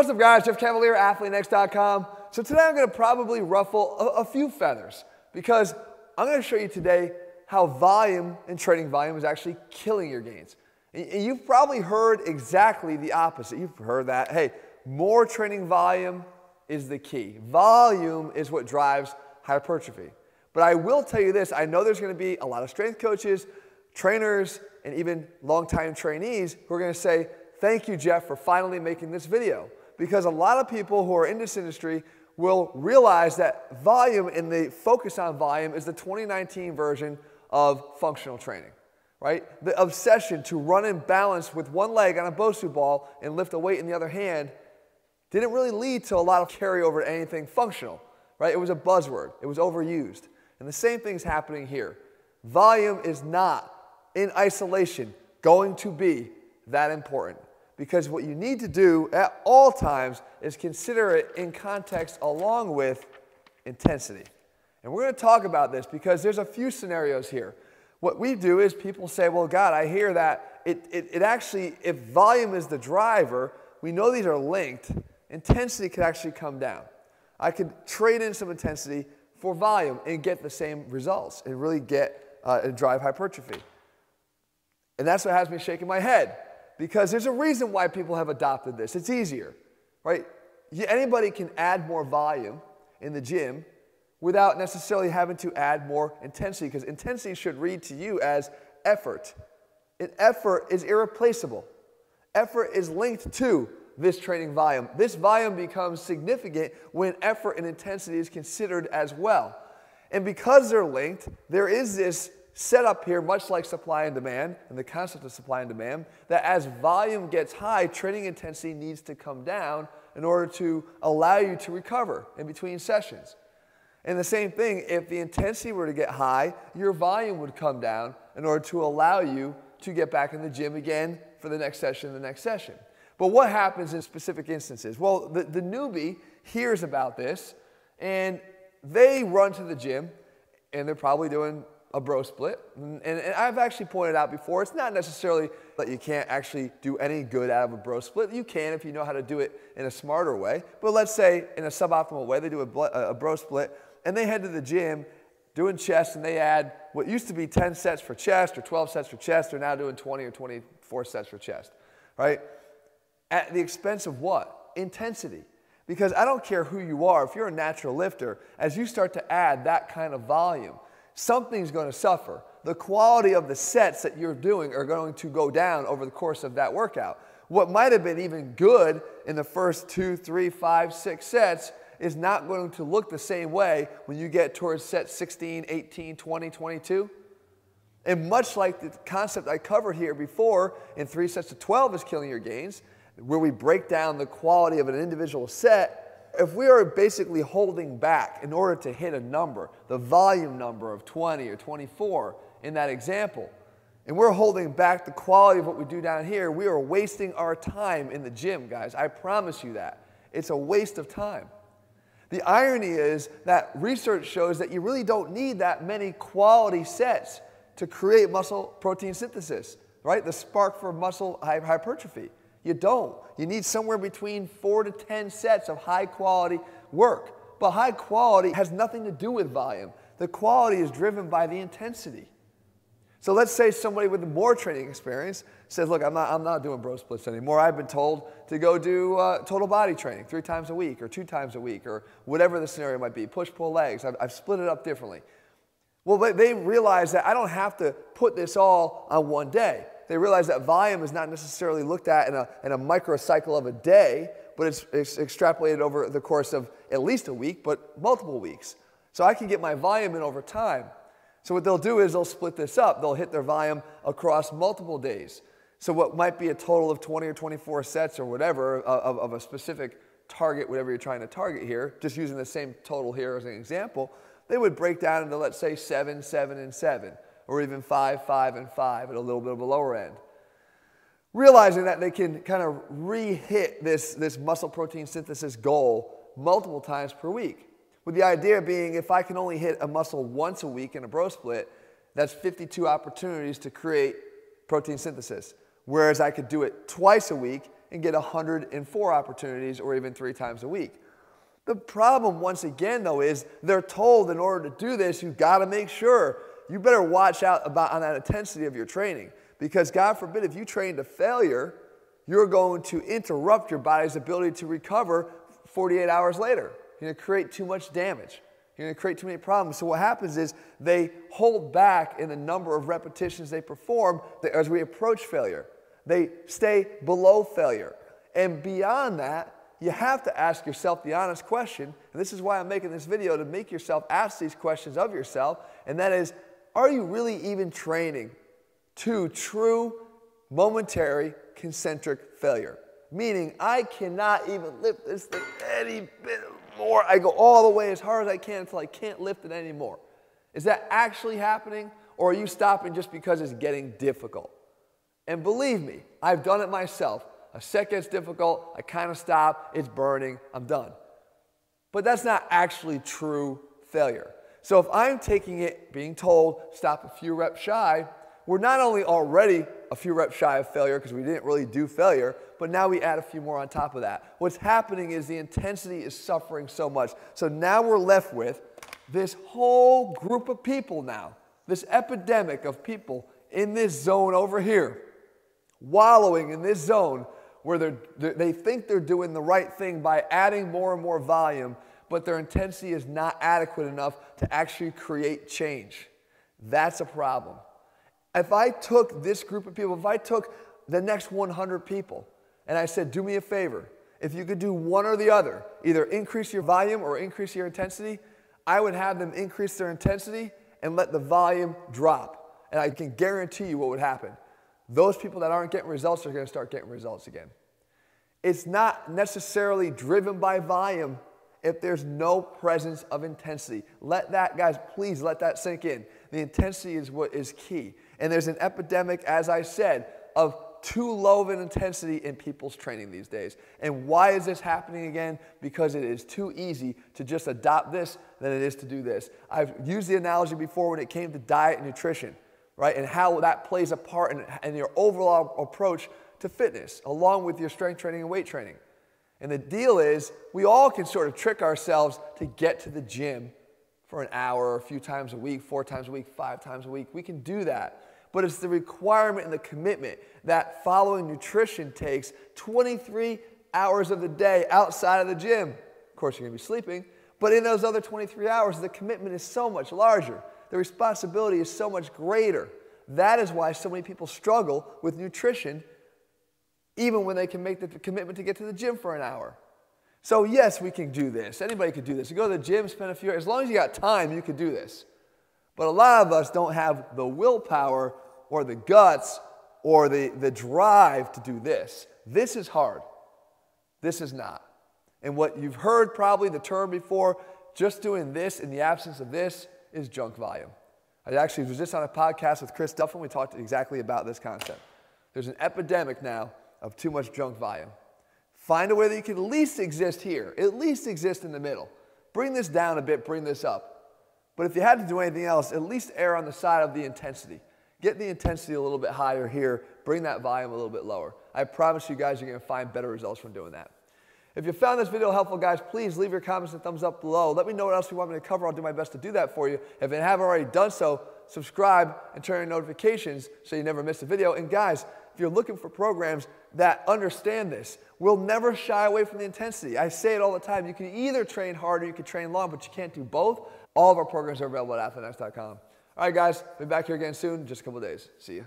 What's up, guys? Jeff Cavaliere, ATHLEANX.com. So today I'm going to probably ruffle a, a few feathers because I'm going to show you today how volume and training volume is actually killing your gains. And you've probably heard exactly the opposite. You've heard that, hey, more training volume is the key. Volume is what drives hypertrophy. But I will tell you this I know there's going to be a lot of strength coaches, trainers, and even longtime trainees who are going to say, Thank you, Jeff, for finally making this video because a lot of people who are in this industry will realize that volume and the focus on volume is the 2019 version of functional training, right? The obsession to run in balance with one leg on a Bosu ball and lift a weight in the other hand didn't really lead to a lot of carryover to anything functional, right? It was a buzzword, it was overused. And the same thing's happening here. Volume is not in isolation going to be that important because what you need to do at all times is consider it in context along with intensity. And we're going to talk about this because there's a few scenarios here. What we do is people say, well, God, I hear that it, it, it actually, if volume is the driver, we know these are linked, intensity could actually come down. I could trade in some intensity for volume and get the same results and really get uh, and drive hypertrophy. And that's what has me shaking my head because there's a reason why people have adopted this. It's easier, right? Anybody can add more volume in the gym without necessarily having to add more intensity because intensity should read to you as effort. And effort is irreplaceable. Effort is linked to this training volume. This volume becomes significant when effort and intensity is considered as well. And because they're linked, there is this set up here, much like supply and demand, and the concept of supply and demand, that as volume gets high, training intensity needs to come down in order to allow you to recover in between sessions. And the same thing, if the intensity were to get high, your volume would come down in order to allow you to get back in the gym again for the next session, the next session. But what happens in specific instances? Well, the, the newbie hears about this and they run to the gym and they're probably doing a bro split. And, and, I've actually pointed out before, it's not necessarily that you can't actually do any good out of a bro split. You can if you know how to do it in a smarter way. But let's say in a suboptimal way, they do a, a bro split and they head to the gym doing chest and they add what used to be 10 sets for chest or 12 sets for chest. They're now doing 20 or 24 sets for chest, right? At the expense of what? Intensity. Because I don't care who you are, if you're a natural lifter, as you start to add that kind of volume, something's going to suffer. The quality of the sets that you're doing are going to go down over the course of that workout. What might have been even good in the first two, three, five, six sets is not going to look the same way when you get towards set 16, 18, 20, 22. And much like the concept I covered here before in three sets of 12 is killing your gains, where we break down the quality of an individual set, if we are basically holding back in order to hit a number, the volume number of 20 or 24 in that example, and we're holding back the quality of what we do down here, we are wasting our time in the gym, guys. I promise you that. It's a waste of time. The irony is that research shows that you really don't need that many quality sets to create muscle protein synthesis, right? The spark for muscle hypertrophy. You don't. You need somewhere between four to 10 sets of high quality work. But high quality has nothing to do with volume. The quality is driven by the intensity. So let's say somebody with more training experience says, Look, I'm not, I'm not doing bro splits anymore. I've been told to go do uh, total body training three times a week or two times a week or whatever the scenario might be, push pull legs. I've, I've split it up differently. Well, they realize that I don't have to put this all on one day they realize that volume is not necessarily looked at in a, in a microcycle of a day, but it's, it's extrapolated over the course of at least a week, but multiple weeks. So I can get my volume in over time. So what they'll do is they'll split this up. They'll hit their volume across multiple days. So what might be a total of 20 or 24 sets or whatever of, of a specific target, whatever you're trying to target here, just using the same total here as an example, they would break down into, let's say, seven, seven, and seven or even five, five, and five at a little bit of a lower end. Realizing that they can kind of re hit this, this muscle protein synthesis goal multiple times per week. With the idea being if I can only hit a muscle once a week in a bro split, that's 52 opportunities to create protein synthesis. Whereas I could do it twice a week and get 104 opportunities or even three times a week. The problem, once again, though, is they're told in order to do this, you've got to make sure you better watch out about on that intensity of your training. Because God forbid, if you train to failure, you're going to interrupt your body's ability to recover 48 hours later. You're going to create too much damage. You're going to create too many problems. So, what happens is they hold back in the number of repetitions they perform as we approach failure. They stay below failure. And beyond that, you have to ask yourself the honest question, and this is why I'm making this video to make yourself ask these questions of yourself, and that is are you really even training to true momentary concentric failure? Meaning, I cannot even lift this thing any bit more. I go all the way as hard as I can until I can't lift it anymore. Is that actually happening? Or are you stopping just because it's getting difficult? And believe me, I've done it myself. A set gets difficult, I kind of stop, it's burning, I'm done. But that's not actually true failure. So if I'm taking it, being told, stop a few reps shy, we're not only already a few reps shy of failure because we didn't really do failure, but now we add a few more on top of that. What's happening is the intensity is suffering so much. So now we're left with this whole group of people now, this epidemic of people in this zone over here, wallowing in this zone where they think they're doing the right thing by adding more and more volume, but their intensity is not adequate enough to actually create change. That's a problem. If I took this group of people, if I took the next 100 people and I said, do me a favor, if you could do one or the other, either increase your volume or increase your intensity, I would have them increase their intensity and let the volume drop. And I can guarantee you what would happen. Those people that aren't getting results are going to start getting results again. It's not necessarily driven by volume if there's no presence of intensity. Let that, guys, please let that sink in. The intensity is what is key. And there's an epidemic, as I said, of too low of an intensity in people's training these days. And why is this happening again? Because it is too easy to just adopt this than it is to do this. I've used the analogy before when it came to diet and nutrition, right? And how that plays a part in, in your overall approach to fitness, along with your strength training and weight training. And the deal is, we all can sort of trick ourselves to get to the gym for an hour, a few times a week, four times a week, five times a week. We can do that but it's the requirement and the commitment that following nutrition takes 23 hours of the day outside of the gym. Of course, you're going to be sleeping, but in those other 23 hours, the commitment is so much larger. The responsibility is so much greater. That is why so many people struggle with nutrition, even when they can make the commitment to get to the gym for an hour. So, yes, we can do this. Anybody can do this. You go to the gym, spend a few hours. As long as you got time, you can do this. But a lot of us don't have the willpower or the guts or the, the drive to do this. This is hard. This is not. And what you've heard probably the term before, just doing this in the absence of this is junk volume. I actually was just on a podcast with Chris Duffin. We talked exactly about this concept. There's an epidemic now of too much junk volume. Find a way that you can at least exist here, at least exist in the middle. Bring this down a bit, bring this up. But if you had to do anything else, at least err on the side of the intensity. Get the intensity a little bit higher here, bring that volume a little bit lower. I promise you guys you're gonna find better results from doing that. If you found this video helpful, guys, please leave your comments and thumbs up below. Let me know what else you want me to cover. I'll do my best to do that for you. If you haven't already done so, subscribe and turn on notifications so you never miss a video. And guys, you're looking for programs that understand this, we'll never shy away from the intensity. I say it all the time. You can either train hard or you can train long, but you can't do both. All of our programs are available at athleanx.com. All right, guys, be back here again soon, just a couple days. See you.